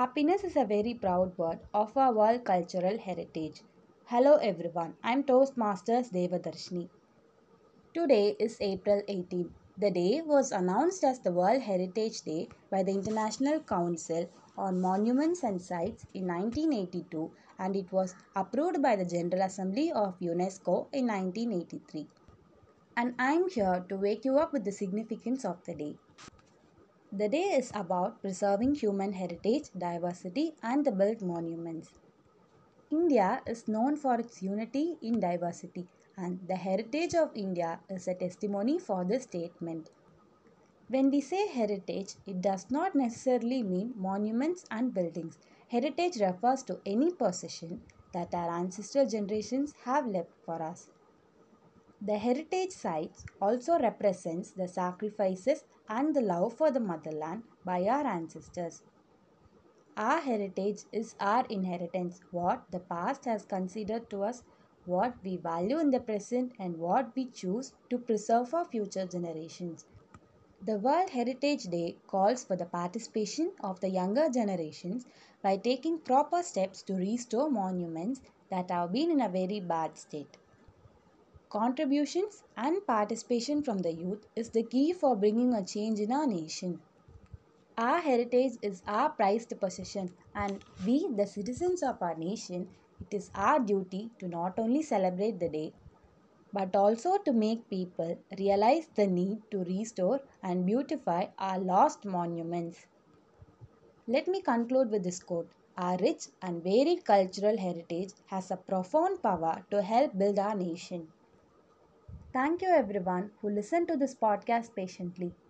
Happiness is a very proud word of our world cultural heritage. Hello everyone, I'm Toastmasters Devadarshini. Today is April 18. The day was announced as the World Heritage Day by the International Council on Monuments and Sites in 1982 and it was approved by the General Assembly of UNESCO in 1983. And I'm here to wake you up with the significance of the day. The day is about preserving human heritage, diversity, and the built monuments. India is known for its unity in diversity, and the heritage of India is a testimony for this statement. When we say heritage, it does not necessarily mean monuments and buildings. Heritage refers to any possession that our ancestral generations have left for us. The heritage sites also represents the sacrifices and the love for the motherland by our ancestors. Our heritage is our inheritance, what the past has considered to us, what we value in the present, and what we choose to preserve for future generations. The World Heritage Day calls for the participation of the younger generations by taking proper steps to restore monuments that have been in a very bad state. Contributions and participation from the youth is the key for bringing a change in our nation. Our heritage is our prized possession, and we, the citizens of our nation, it is our duty to not only celebrate the day but also to make people realize the need to restore and beautify our lost monuments. Let me conclude with this quote Our rich and varied cultural heritage has a profound power to help build our nation. Thank you, everyone who listened to this podcast patiently.